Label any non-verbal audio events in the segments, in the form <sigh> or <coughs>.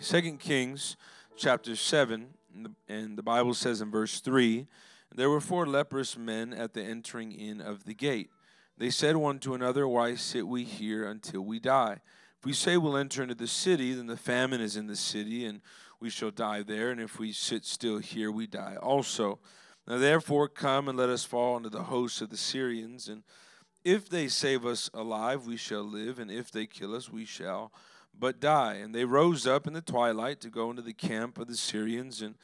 Second Kings chapter 7, and the, Bible says in verse 3 There were four leprous men at the entering in of the gate. They said one to another, Why sit we here until we die? If we say we'll enter into the city, then the famine is in the city, and we shall die there. And if we sit still here, we die also. Now therefore, come and let us fall into the hosts of the Syrians. And if they save us alive, we shall live, and if they kill us, we shall but die. And they rose up in the twilight to go into the camp of the Syrians. And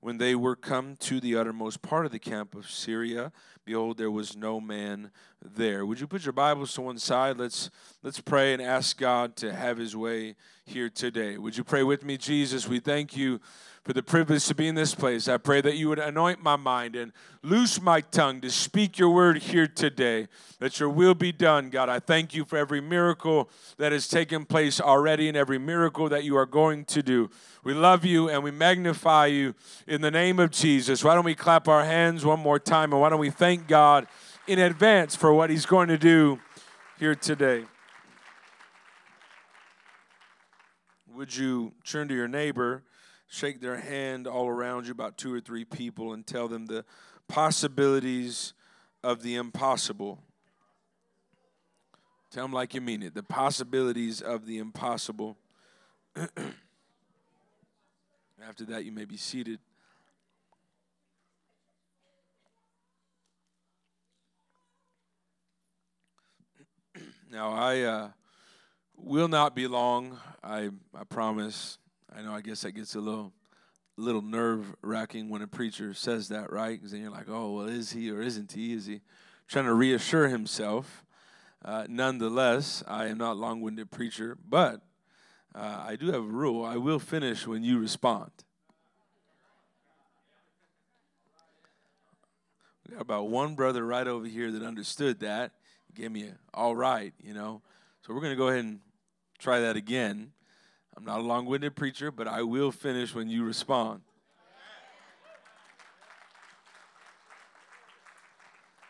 when they were come to the uttermost part of the camp of Syria, behold, there was no man there. Would you put your Bibles to one side? Let's let's pray and ask God to have His way here today. Would you pray with me, Jesus? We thank you for the privilege to be in this place. I pray that you would anoint my mind and loose my tongue to speak your word here today, that your will be done, God. I thank you for every miracle that has taken place already and every miracle that you are going to do. We love you and we magnify you in the name of Jesus. Why don't we clap our hands one more time and why don't we thank God in advance for what he's going to do here today? Would you turn to your neighbor? Shake their hand all around you, about two or three people, and tell them the possibilities of the impossible. Tell them like you mean it the possibilities of the impossible. <clears throat> After that, you may be seated. <clears throat> Now, I uh, will not be long, I, I promise. I know. I guess that gets a little, little nerve wracking when a preacher says that, right? Because then you're like, oh, well, is he or isn't he? Is he trying to reassure himself? Uh, nonetheless, I am not long-winded preacher, but uh, I do have a rule. I will finish when you respond. We got about one brother right over here that understood that. He gave me a all right, you know. So we're going to go ahead and try that again. I'm not a long winded preacher, but I will finish when you respond.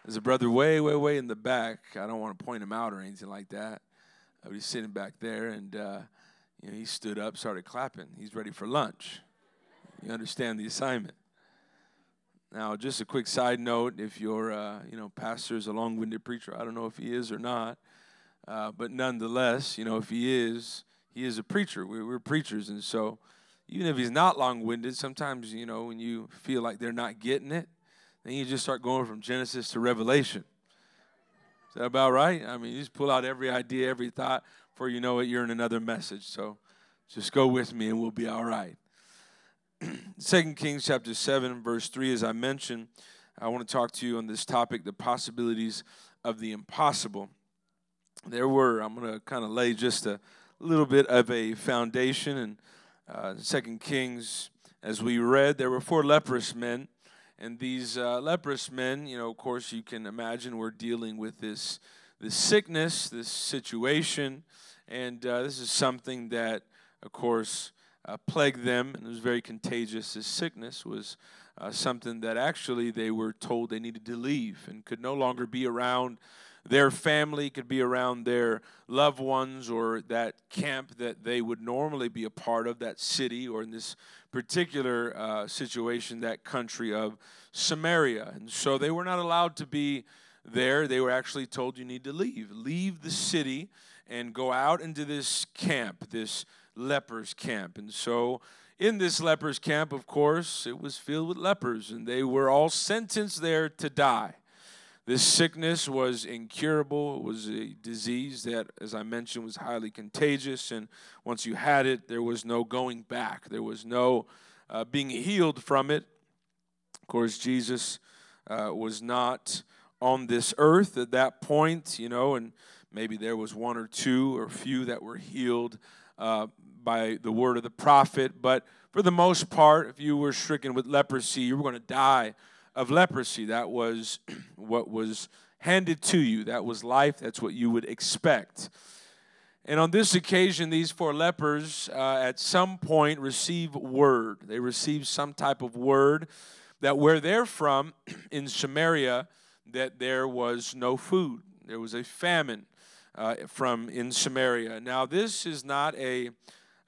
There's a brother way, way, way in the back. I don't want to point him out or anything like that. But he's sitting back there, and uh, you know, he stood up, started clapping. He's ready for lunch. You understand the assignment. Now, just a quick side note: if your, uh, you know, pastor is a long-winded preacher, I don't know if he is or not, uh, but nonetheless, you know, if he is, he is a preacher. We're, we're preachers, and so even if he's not long-winded, sometimes you know when you feel like they're not getting it, then you just start going from Genesis to Revelation. Is that about right? I mean, you just pull out every idea, every thought, Before you know it, you're in another message. So just go with me, and we'll be all right. <clears throat> Second Kings chapter seven, verse three. As I mentioned, I want to talk to you on this topic: the possibilities of the impossible. There were. I'm going to kind of lay just a little bit of a foundation. And uh, Second Kings, as we read, there were four leprous men, and these uh, leprous men, you know, of course, you can imagine, were dealing with this this sickness, this situation, and uh, this is something that, of course, uh, plagued them, and it was very contagious. This sickness was. Uh, something that actually they were told they needed to leave and could no longer be around their family, could be around their loved ones or that camp that they would normally be a part of, that city, or in this particular uh, situation, that country of Samaria. And so they were not allowed to be there. They were actually told, You need to leave. Leave the city and go out into this camp, this lepers camp. And so in this lepers camp, of course, it was filled with lepers, and they were all sentenced there to die. This sickness was incurable. It was a disease that, as I mentioned, was highly contagious. And once you had it, there was no going back, there was no uh, being healed from it. Of course, Jesus uh, was not on this earth at that point, you know, and maybe there was one or two or few that were healed uh, by the word of the prophet. But for the most part, if you were stricken with leprosy, you were going to die of leprosy. That was <clears throat> what was handed to you. That was life. That's what you would expect. And on this occasion, these four lepers uh, at some point receive word. They receive some type of word that where they're from <clears throat> in Samaria, that there was no food. There was a famine uh, from in Samaria. Now, this is not a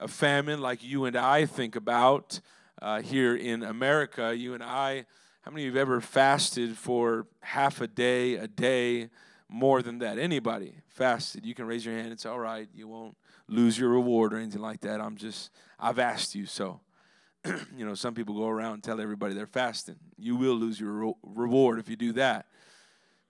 a famine like you and I think about uh, here in America. You and I, how many of you have ever fasted for half a day, a day, more than that? Anybody fasted? You can raise your hand. It's all right. You won't lose your reward or anything like that. I'm just, I've asked you so. <clears throat> you know, some people go around and tell everybody they're fasting. You will lose your re- reward if you do that.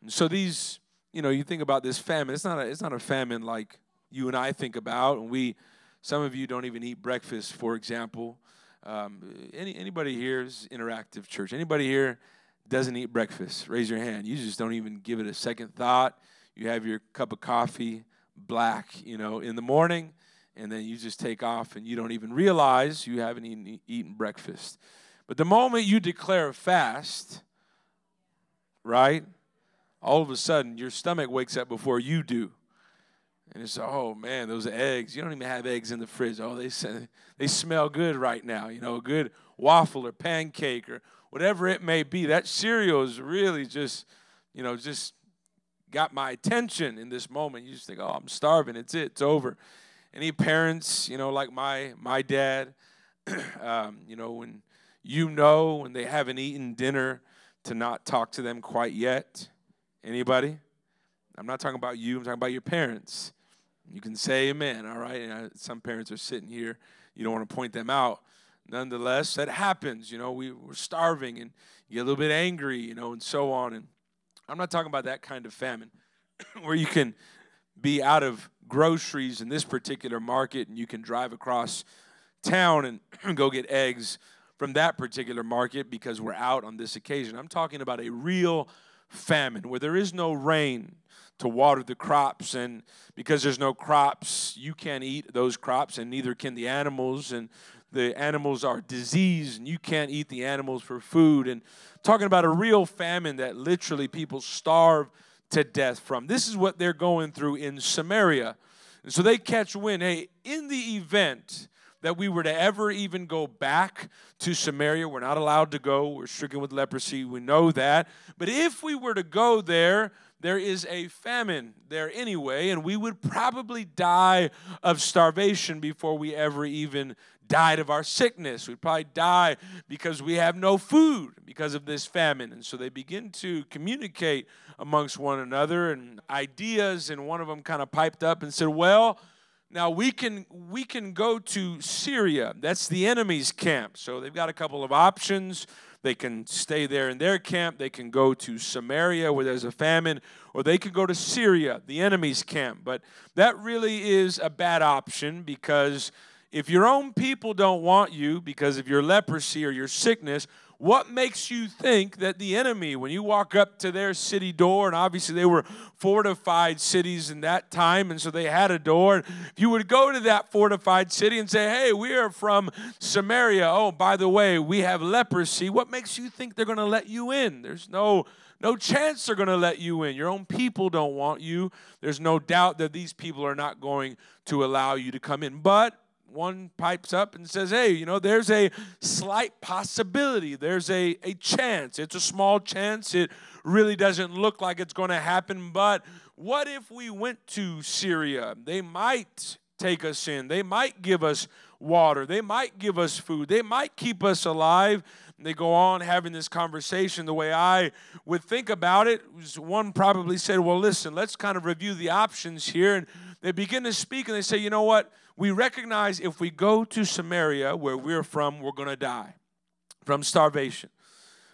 And so these, you know, you think about this famine. It's not a, it's not a famine like you and I think about. And we, some of you don't even eat breakfast, for example. Um, any anybody here is interactive church? Anybody here doesn't eat breakfast? Raise your hand. You just don't even give it a second thought. You have your cup of coffee, black, you know, in the morning, and then you just take off, and you don't even realize you haven't eaten, eaten breakfast. But the moment you declare a fast, right? All of a sudden, your stomach wakes up before you do. And it's oh man, those eggs. You don't even have eggs in the fridge. Oh, they they smell good right now. You know, a good waffle or pancake or whatever it may be. That cereal is really just, you know, just got my attention in this moment. You just think, oh, I'm starving. It's it. It's over. Any parents, you know, like my my dad, <clears throat> um, you know, when you know when they haven't eaten dinner, to not talk to them quite yet. Anybody? I'm not talking about you. I'm talking about your parents. You can say amen, all right? And some parents are sitting here. You don't want to point them out. Nonetheless, that happens. You know, we, we're starving and you get a little bit angry, you know, and so on. And I'm not talking about that kind of famine <coughs> where you can be out of groceries in this particular market and you can drive across town and <coughs> go get eggs from that particular market because we're out on this occasion. I'm talking about a real famine where there is no rain to water the crops and because there's no crops you can't eat those crops and neither can the animals and the animals are diseased and you can't eat the animals for food and talking about a real famine that literally people starve to death from this is what they're going through in samaria and so they catch wind hey in the event that we were to ever even go back to Samaria. We're not allowed to go. We're stricken with leprosy. We know that. But if we were to go there, there is a famine there anyway, and we would probably die of starvation before we ever even died of our sickness. We'd probably die because we have no food because of this famine. And so they begin to communicate amongst one another and ideas, and one of them kind of piped up and said, Well, now we can we can go to Syria. That's the enemy's camp. So they've got a couple of options. They can stay there in their camp. They can go to Samaria where there's a famine, or they can go to Syria, the enemy's camp. But that really is a bad option because if your own people don't want you because of your leprosy or your sickness, what makes you think that the enemy, when you walk up to their city door, and obviously they were fortified cities in that time, and so they had a door, if you would go to that fortified city and say, Hey, we are from Samaria. Oh, by the way, we have leprosy. What makes you think they're going to let you in? There's no no chance they're going to let you in. Your own people don't want you. There's no doubt that these people are not going to allow you to come in. But one pipes up and says, Hey, you know, there's a slight possibility. There's a, a chance. It's a small chance. It really doesn't look like it's going to happen. But what if we went to Syria? They might take us in, they might give us water, they might give us food, they might keep us alive. And they go on having this conversation the way I would think about it. One probably said, Well, listen, let's kind of review the options here. And they begin to speak and they say, You know what? We recognize if we go to Samaria, where we're from, we're going to die from starvation.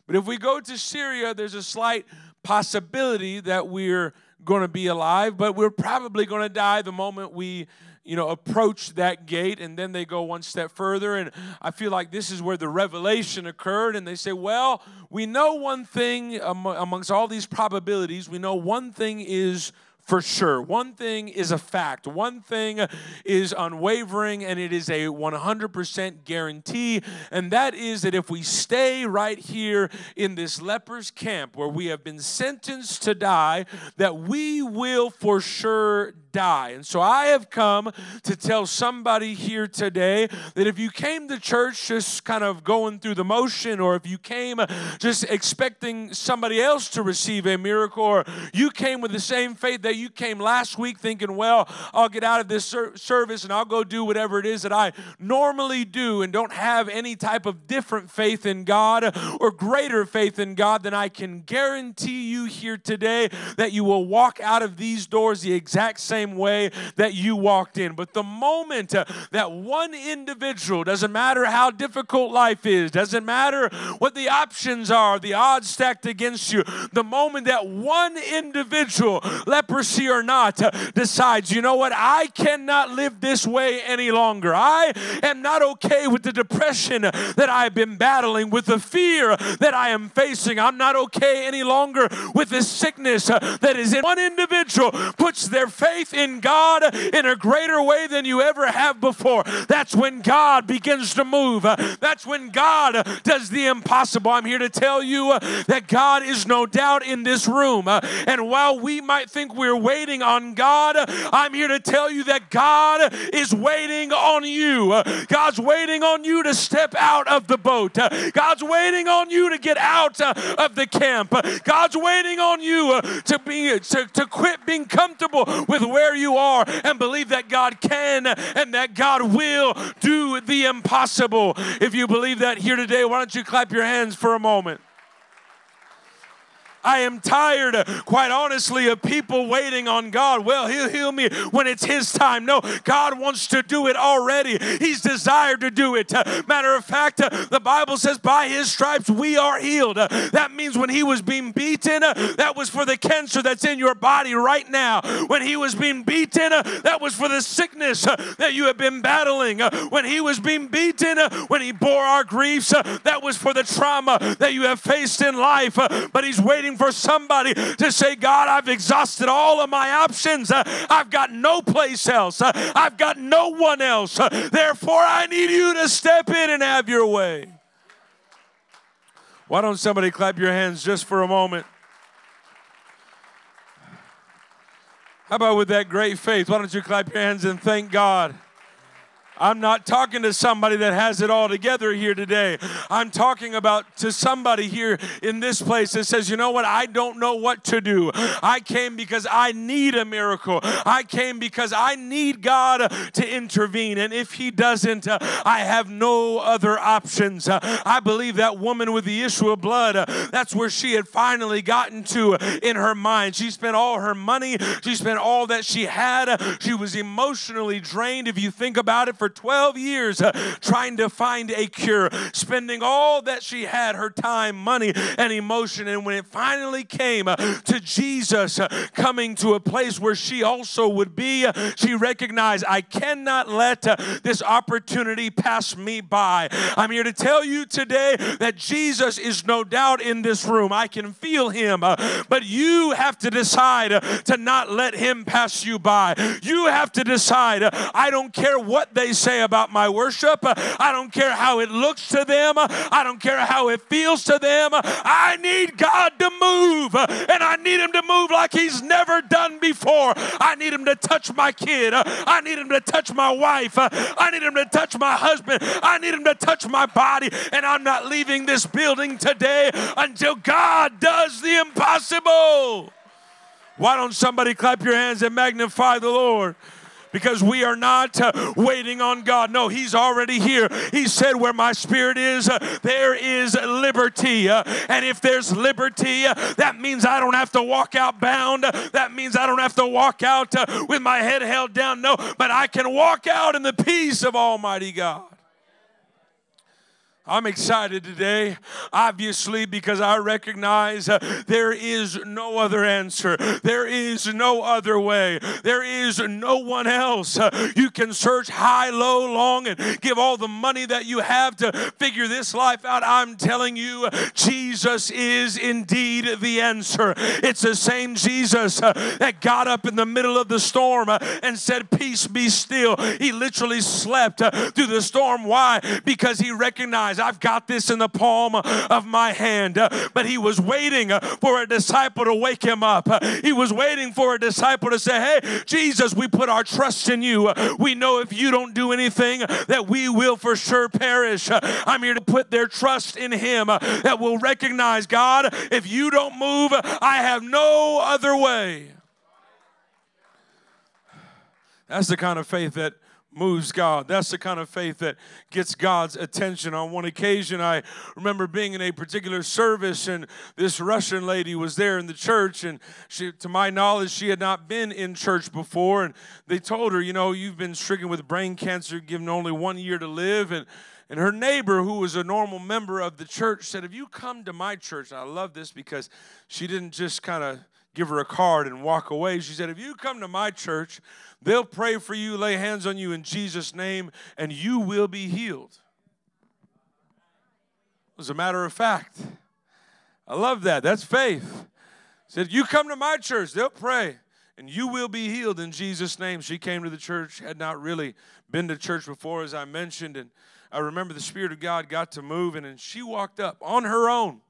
But if we go to Syria, there's a slight possibility that we're going to be alive, but we're probably going to die the moment we you know approach that gate and then they go one step further and i feel like this is where the revelation occurred and they say well we know one thing amongst all these probabilities we know one thing is for sure. One thing is a fact, one thing is unwavering, and it is a 100% guarantee. And that is that if we stay right here in this leper's camp where we have been sentenced to die, that we will for sure die. And so I have come to tell somebody here today that if you came to church just kind of going through the motion, or if you came just expecting somebody else to receive a miracle, or you came with the same faith that you came last week thinking, well, I'll get out of this ser- service and I'll go do whatever it is that I normally do and don't have any type of different faith in God or greater faith in God, then I can guarantee you here today that you will walk out of these doors the exact same way that you walked in. But the moment that one individual, doesn't matter how difficult life is, doesn't matter what the options are, the odds stacked against you, the moment that one individual, leprosy or not, uh, decides, you know what, I cannot live this way any longer. I am not okay with the depression that I've been battling, with the fear that I am facing. I'm not okay any longer with this sickness uh, that is in one individual puts their faith in God in a greater way than you ever have before. That's when God begins to move. That's when God does the impossible. I'm here to tell you that God is no doubt in this room. And while we might think we're waiting on God, I'm here to tell you that God is waiting on you. God's waiting on you to step out of the boat. God's waiting on you to get out of the camp. God's waiting on you to be to, to quit being comfortable with where you are and believe that God can and that God will do the impossible. If you believe that here today, why don't you clap your hands for a moment? I am tired, quite honestly, of people waiting on God. Well, He'll heal me when it's His time. No, God wants to do it already. He's desired to do it. Matter of fact, the Bible says, by His stripes we are healed. That means when He was being beaten, that was for the cancer that's in your body right now. When He was being beaten, that was for the sickness that you have been battling. When He was being beaten, when He bore our griefs, that was for the trauma that you have faced in life. But He's waiting for somebody to say, God, I've exhausted all of my options. Uh, I've got no place else. Uh, I've got no one else. Uh, therefore, I need you to step in and have your way. Why don't somebody clap your hands just for a moment? How about with that great faith? Why don't you clap your hands and thank God? I'm not talking to somebody that has it all together here today. I'm talking about to somebody here in this place that says, you know what, I don't know what to do. I came because I need a miracle. I came because I need God to intervene. And if He doesn't, uh, I have no other options. Uh, I believe that woman with the issue of blood, uh, that's where she had finally gotten to in her mind. She spent all her money, she spent all that she had. She was emotionally drained. If you think about it, for 12 years uh, trying to find a cure, spending all that she had her time, money, and emotion. And when it finally came uh, to Jesus uh, coming to a place where she also would be, uh, she recognized, I cannot let uh, this opportunity pass me by. I'm here to tell you today that Jesus is no doubt in this room. I can feel him, uh, but you have to decide to not let him pass you by. You have to decide, I don't care what they say about my worship. I don't care how it looks to them. I don't care how it feels to them. I need God to move, and I need Him to move like He's never done before. I need Him to touch my kid. I need Him to touch my wife. I need Him to touch my husband. I need Him to touch my body, and I'm not leaving this building today until God does the impossible. Why don't somebody clap your hands and magnify the Lord? Because we are not uh, waiting on God. No, He's already here. He said, Where my spirit is, uh, there is liberty. Uh, and if there's liberty, uh, that means I don't have to walk out bound. That means I don't have to walk out uh, with my head held down. No, but I can walk out in the peace of Almighty God. I'm excited today, obviously, because I recognize uh, there is no other answer. There is no other way. There is no one else. Uh, you can search high, low, long, and give all the money that you have to figure this life out. I'm telling you, Jesus is indeed the answer. It's the same Jesus uh, that got up in the middle of the storm uh, and said, Peace be still. He literally slept uh, through the storm. Why? Because he recognized I've got this in the palm of my hand. But he was waiting for a disciple to wake him up. He was waiting for a disciple to say, Hey, Jesus, we put our trust in you. We know if you don't do anything, that we will for sure perish. I'm here to put their trust in him that will recognize God, if you don't move, I have no other way. That's the kind of faith that moves God. That's the kind of faith that gets God's attention. On one occasion, I remember being in a particular service, and this Russian lady was there in the church, and she, to my knowledge, she had not been in church before. And they told her, you know, you've been stricken with brain cancer, given only one year to live, and and her neighbor, who was a normal member of the church, said, If you come to my church, and I love this because she didn't just kind of give her a card and walk away. She said, If you come to my church, they'll pray for you, lay hands on you in Jesus' name, and you will be healed. As a matter of fact, I love that. That's faith. Said, You come to my church, they'll pray, and you will be healed in Jesus' name. She came to the church, had not really been to church before, as I mentioned, and I remember the Spirit of God got to moving, and she walked up on her own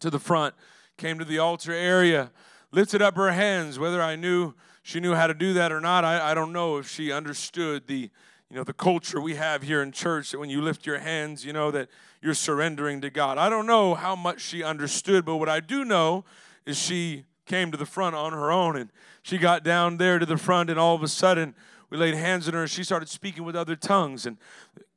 to the front, came to the altar area lifted up her hands. Whether I knew she knew how to do that or not, I, I don't know if she understood the you know the culture we have here in church that when you lift your hands, you know that you're surrendering to God. I don't know how much she understood, but what I do know is she came to the front on her own and she got down there to the front and all of a sudden we laid hands on her and she started speaking with other tongues and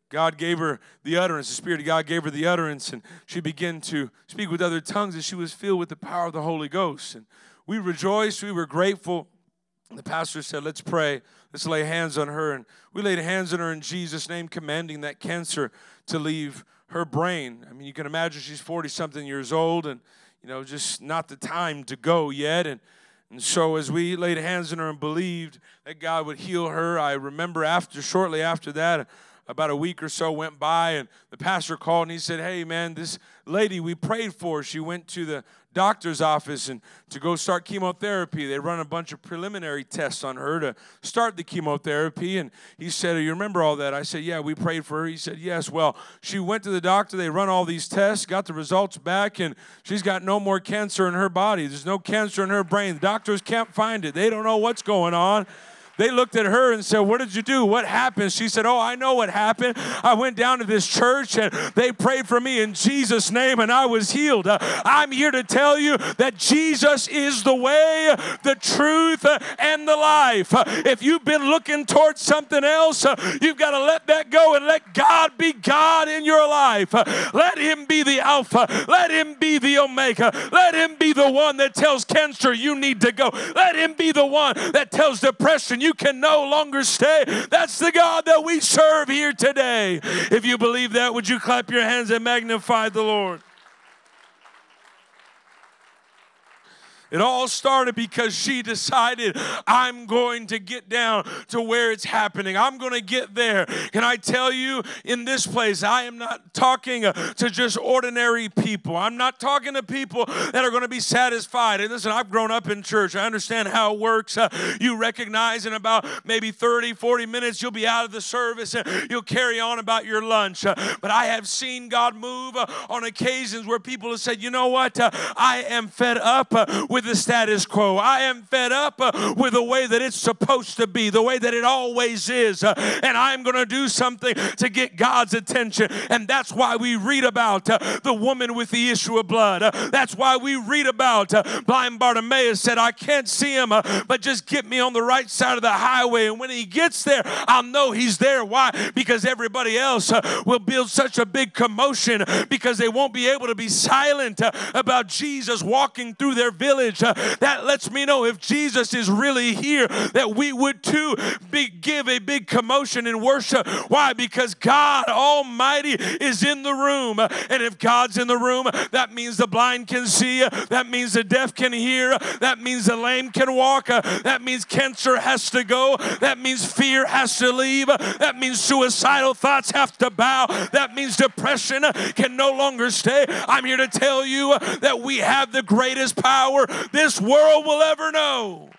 God gave her the utterance. The Spirit of God gave her the utterance, and she began to speak with other tongues, and she was filled with the power of the Holy Ghost. And we rejoiced, we were grateful. The pastor said, Let's pray, let's lay hands on her. And we laid hands on her in Jesus' name, commanding that cancer to leave her brain. I mean, you can imagine she's 40 something years old and, you know, just not the time to go yet. And, and so as we laid hands on her and believed that God would heal her, I remember after, shortly after that, about a week or so went by and the pastor called and he said hey man this lady we prayed for she went to the doctor's office and to go start chemotherapy. They run a bunch of preliminary tests on her to start the chemotherapy. And he said, You remember all that? I said, Yeah, we prayed for her. He said, Yes. Well, she went to the doctor. They run all these tests, got the results back, and she's got no more cancer in her body. There's no cancer in her brain. The doctors can't find it, they don't know what's going on. They looked at her and said, What did you do? What happened? She said, Oh, I know what happened. I went down to this church and they prayed for me in Jesus' name and I was healed. Uh, I'm here to tell you that Jesus is the way, the truth, and the life. Uh, if you've been looking towards something else, uh, you've got to let that go and let God be God in your life. Let Him be the Alpha. Let Him be the Omega. Let Him be the one that tells cancer you need to go. Let Him be the one that tells depression can no longer stay. That's the God that we serve here today. If you believe that, would you clap your hands and magnify the Lord? It all started because she decided, I'm going to get down to where it's happening. I'm going to get there. Can I tell you, in this place, I am not talking uh, to just ordinary people. I'm not talking to people that are going to be satisfied. And listen, I've grown up in church. I understand how it works. Uh, you recognize in about maybe 30, 40 minutes, you'll be out of the service and you'll carry on about your lunch. Uh, but I have seen God move uh, on occasions where people have said, you know what? Uh, I am fed up with with the status quo. I am fed up uh, with the way that it's supposed to be, the way that it always is. Uh, and I'm going to do something to get God's attention. And that's why we read about uh, the woman with the issue of blood. That's why we read about blind Bartimaeus said, I can't see him, but just get me on the right side of the highway. And when he gets there, I'll know he's there. Why? Because everybody else will build such a big commotion because they won't be able to be silent about Jesus walking through their village message uh, that lets me know if Jesus is really here, that we would too be, give a big commotion in worship. Why? Because God Almighty is in the room. And if God's in the room, that means the blind can see, that means the deaf can hear, that means the lame can walk, that means cancer has to go, that means fear has to leave, that means suicidal thoughts have to bow, that means depression can no longer stay. I'm here to tell you that we have the greatest power this world will ever know.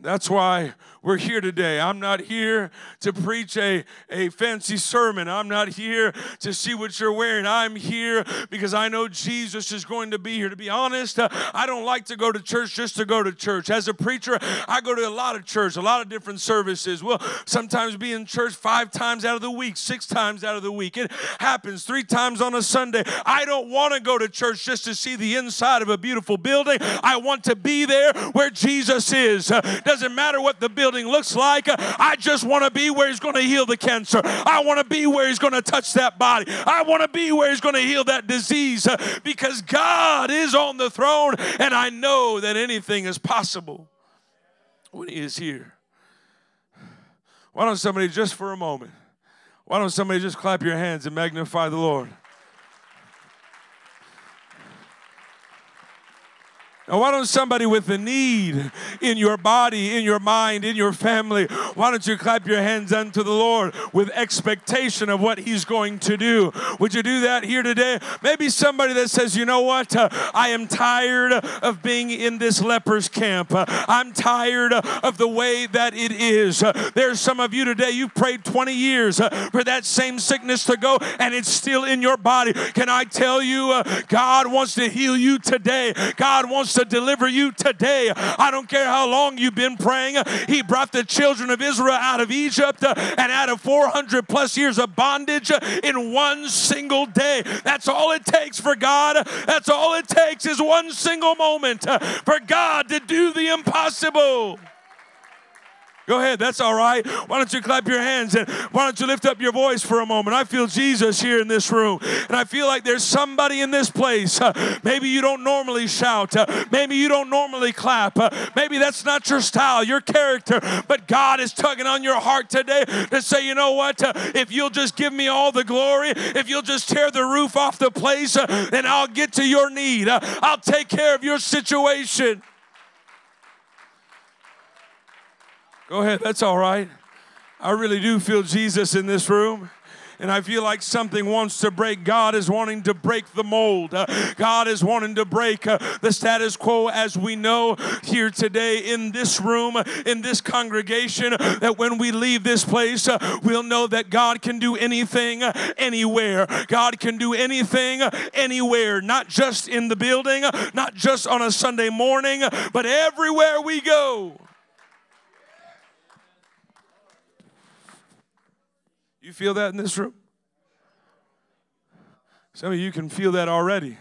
That's why we're here today. I'm not here to preach a, a fancy sermon. I'm not here to see what you're wearing. I'm here because I know Jesus is going to be here. To be honest, uh, I don't like to go to church just to go to church. As a preacher, I go to a lot of church, a lot of different services. We'll sometimes be in church five times out of the week, six times out of the week. It happens three times on a Sunday. I don't want to go to church just to see the inside of a beautiful building. I want to be there where Jesus is. Uh, doesn't matter what the building looks like. I just want to be where He's going to heal the cancer. I want to be where He's going to touch that body. I want to be where He's going to heal that disease because God is on the throne and I know that anything is possible when He is here. Why don't somebody just for a moment, why don't somebody just clap your hands and magnify the Lord? Now, why don't somebody with a need in your body, in your mind, in your family, why don't you clap your hands unto the Lord with expectation of what He's going to do? Would you do that here today? Maybe somebody that says, you know what? Uh, I am tired of being in this leper's camp. Uh, I'm tired of the way that it is. Uh, there's some of you today, you've prayed 20 years uh, for that same sickness to go, and it's still in your body. Can I tell you, uh, God wants to heal you today? God wants to to deliver you today. I don't care how long you've been praying. He brought the children of Israel out of Egypt uh, and out of 400 plus years of bondage in one single day. That's all it takes for God. That's all it takes is one single moment uh, for God to do the impossible. Go ahead, that's all right. Why don't you clap your hands and why don't you lift up your voice for a moment? I feel Jesus here in this room, and I feel like there's somebody in this place. Uh, maybe you don't normally shout, uh, maybe you don't normally clap, uh, maybe that's not your style, your character, but God is tugging on your heart today to say, you know what? Uh, if you'll just give me all the glory, if you'll just tear the roof off the place, uh, then I'll get to your need. Uh, I'll take care of your situation. Go ahead, that's all right. I really do feel Jesus in this room and I feel like something wants to break. God is wanting to break the mold. Uh, God is wanting to break uh, the status quo as we know here today in this room, in this congregation, that when we leave this place, uh, we'll know that God can do anything, uh, anywhere. God can do anything, uh, anywhere, not just in the building, uh, not just on a Sunday morning, but everywhere we go. You feel that in this room? Some of you can feel that already.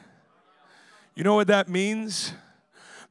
You know what that means?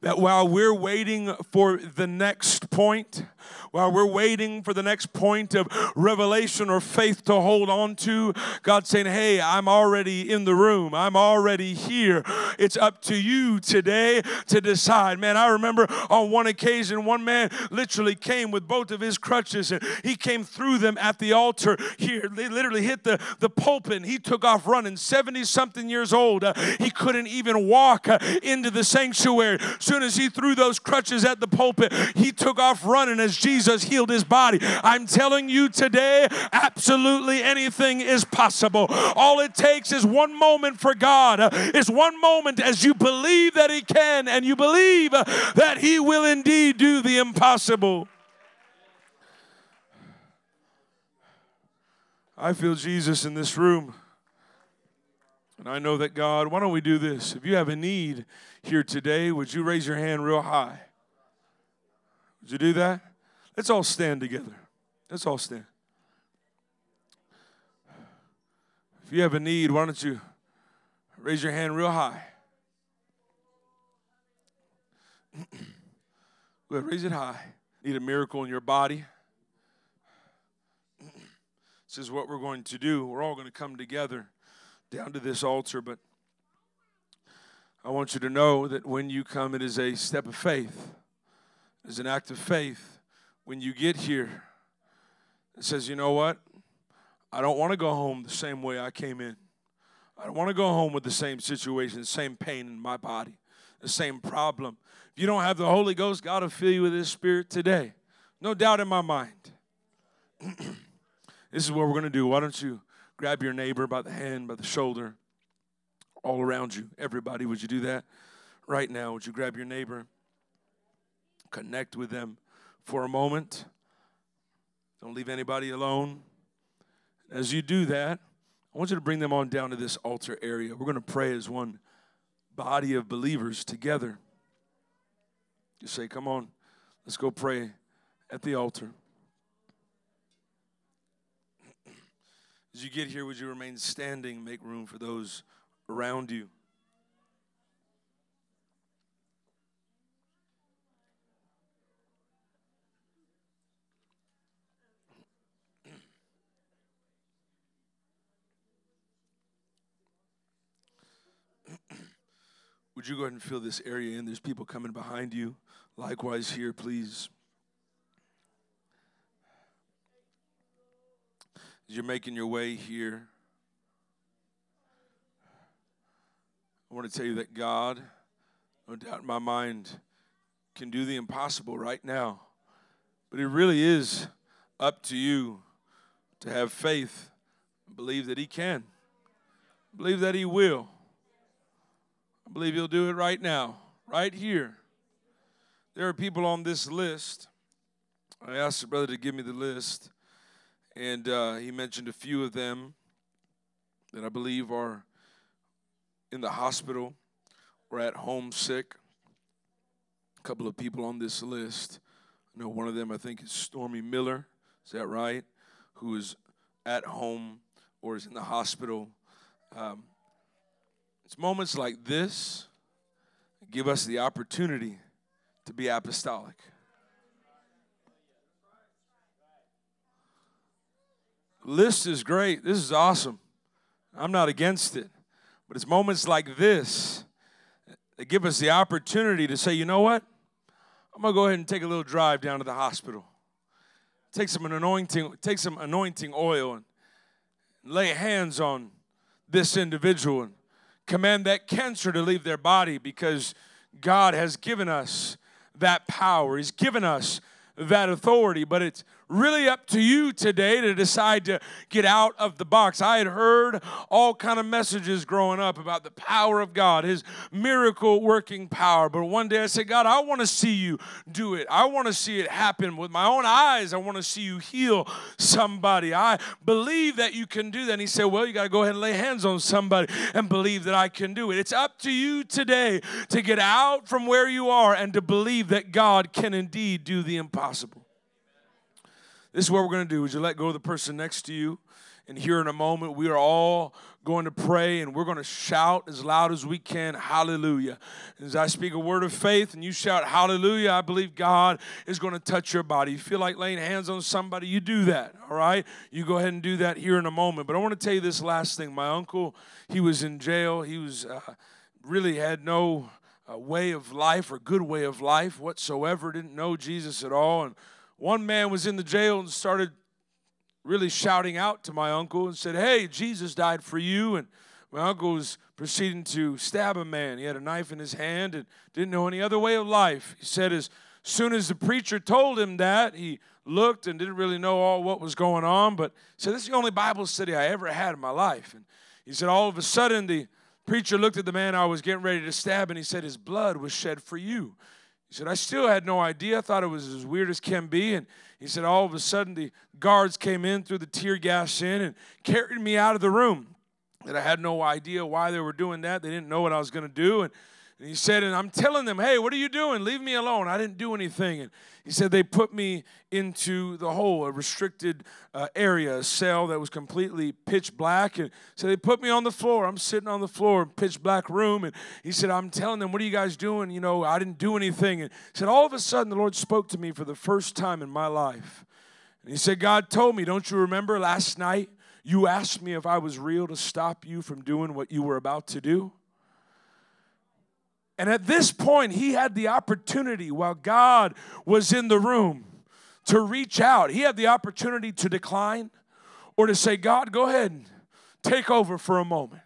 That while we're waiting for the next point, while we're waiting for the next point of revelation or faith to hold on to, God's saying, Hey, I'm already in the room. I'm already here. It's up to you today to decide. Man, I remember on one occasion, one man literally came with both of his crutches and he came through them at the altar here. They literally hit the, the pulpit and he took off running. 70 something years old. Uh, he couldn't even walk uh, into the sanctuary. Soon as he threw those crutches at the pulpit, he took off running as Jesus Jesus healed his body. I'm telling you today, absolutely anything is possible. All it takes is one moment for God, is one moment as you believe that He can and you believe that He will indeed do the impossible. I feel Jesus in this room. And I know that God, why don't we do this? If you have a need here today, would you raise your hand real high? Would you do that? Let's all stand together. Let's all stand. If you have a need, why don't you raise your hand real high? <clears throat> Go ahead, raise it high. Need a miracle in your body? this is what we're going to do. We're all going to come together down to this altar, but I want you to know that when you come, it is a step of faith. It's an act of faith when you get here, it says, you know what? I don't want to go home the same way I came in. I don't want to go home with the same situation, the same pain in my body, the same problem. If you don't have the Holy Ghost, God will fill you with His Spirit today. No doubt in my mind. <clears throat> this is what we're going to do. Why don't you grab your neighbor by the hand, by the shoulder, all around you? Everybody, would you do that right now? Would you grab your neighbor, connect with them? For a moment. Don't leave anybody alone. As you do that, I want you to bring them on down to this altar area. We're going to pray as one body of believers together. You say, Come on, let's go pray at the altar. As you get here, would you remain standing, make room for those around you? Would you go ahead and fill this area in? There's people coming behind you. Likewise, here, please. As you're making your way here, I want to tell you that God, no doubt in my mind, can do the impossible right now. But it really is up to you to have faith, believe that He can, believe that He will. I believe He'll do it right now, right here. There are people on this list. I asked the brother to give me the list, and uh, he mentioned a few of them that I believe are in the hospital or at home sick. A couple of people on this list. I know one of them, I think, is Stormy Miller. Is that right? Who is at home or is in the hospital. Um, it's moments like this give us the opportunity to be apostolic. List is great. This is awesome. I'm not against it. But it's moments like this that give us the opportunity to say, you know what? I'm gonna go ahead and take a little drive down to the hospital. Take some anointing, take some anointing oil and lay hands on this individual and command that cancer to leave their body because God has given us that power. He's given us that authority, but it's really up to you today to decide to get out of the box. I had heard all kind of messages growing up about the power of God, his miracle working power. But one day I said, God, I want to see you do it. I want to see it happen with my own eyes. I want to see you heal somebody. I believe that you can do that. And he said, Well, you got to go ahead and lay hands on somebody and believe that I can do it. It's up to you today to get out from where you are and to believe that God can indeed do the impossible. This is what we're going to do. Would you let go of the person next to you? And here in a moment, we are all going to pray and we're going to shout as loud as we can, Hallelujah. As I speak a word of faith and you shout, Hallelujah, I believe God is going to touch your body. You feel like laying hands on somebody, you do that, all right? You go ahead and do that here in a moment. But I want to tell you this last thing. My uncle, he was in jail. He was uh, really had no uh, way of life or good way of life whatsoever, didn't know Jesus at all. And one man was in the jail and started really shouting out to my uncle and said, Hey, Jesus died for you. And my uncle was proceeding to stab a man. He had a knife in his hand and didn't know any other way of life. He said, as soon as the preacher told him that, he looked and didn't really know all what was going on, but said, This is the only Bible study I ever had in my life. And he said, All of a sudden, the preacher looked at the man I was getting ready to stab and he said, His blood was shed for you. He said, I still had no idea. I thought it was as weird as can be. And he said, all of a sudden, the guards came in, threw the tear gas in, and carried me out of the room. That I had no idea why they were doing that. They didn't know what I was going to do. And and he said, and I'm telling them, hey, what are you doing? Leave me alone. I didn't do anything. And he said, they put me into the hole, a restricted uh, area, a cell that was completely pitch black. And so they put me on the floor. I'm sitting on the floor, pitch black room. And he said, I'm telling them, what are you guys doing? You know, I didn't do anything. And he said, all of a sudden, the Lord spoke to me for the first time in my life. And he said, God told me, don't you remember last night? You asked me if I was real to stop you from doing what you were about to do. And at this point, he had the opportunity while God was in the room to reach out. He had the opportunity to decline or to say, God, go ahead and take over for a moment.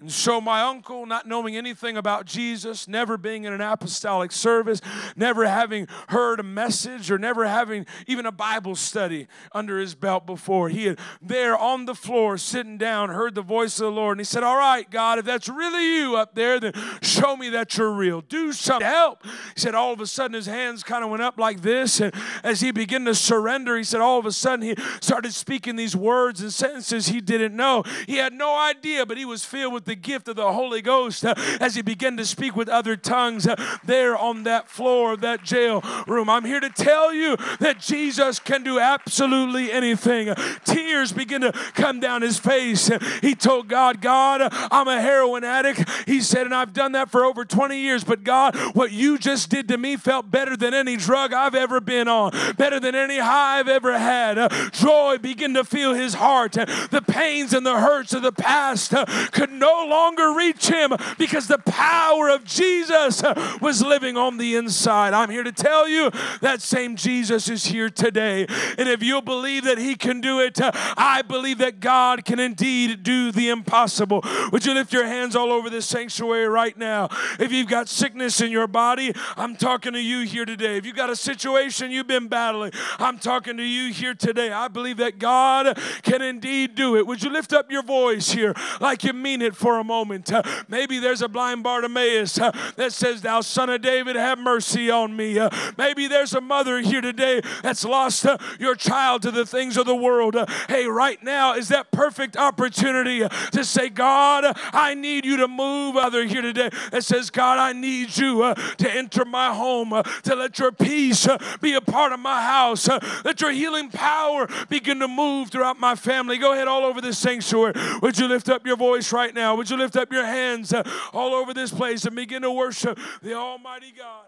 And so, my uncle, not knowing anything about Jesus, never being in an apostolic service, never having heard a message, or never having even a Bible study under his belt before, he had there on the floor, sitting down, heard the voice of the Lord. And he said, All right, God, if that's really you up there, then show me that you're real. Do something to help. He said, All of a sudden, his hands kind of went up like this. And as he began to surrender, he said, All of a sudden, he started speaking these words and sentences he didn't know. He had no idea, but he was filled with the gift of the Holy Ghost uh, as he began to speak with other tongues uh, there on that floor of that jail room. I'm here to tell you that Jesus can do absolutely anything. Tears begin to come down his face. He told God, God, I'm a heroin addict. He said, and I've done that for over 20 years, but God, what you just did to me felt better than any drug I've ever been on, better than any high I've ever had. Joy began to fill his heart. The pains and the hurts of the past could no longer longer reach him because the power of Jesus was living on the inside. I'm here to tell you that same Jesus is here today. And if you believe that he can do it, I believe that God can indeed do the impossible. Would you lift your hands all over this sanctuary right now? If you've got sickness in your body, I'm talking to you here today. If you've got a situation you've been battling, I'm talking to you here today. I believe that God can indeed do it. Would you lift up your voice here like you mean it for a moment? moment. Uh, maybe there's a blind Bartimaeus uh, that says, Thou son of David, have mercy on me. Uh, maybe there's a mother here today that's lost uh, your child to the things of the world. Uh, hey, right now is that perfect opportunity uh, to say, God, I need you to move. Other here today that says, God, I need you to enter my home, to let your peace be a part of my house, let your healing power begin to move throughout my family. Go ahead all over this sanctuary. Would you lift up your voice right now? Would you lift up your hands uh, all over this place and begin to worship the Almighty God.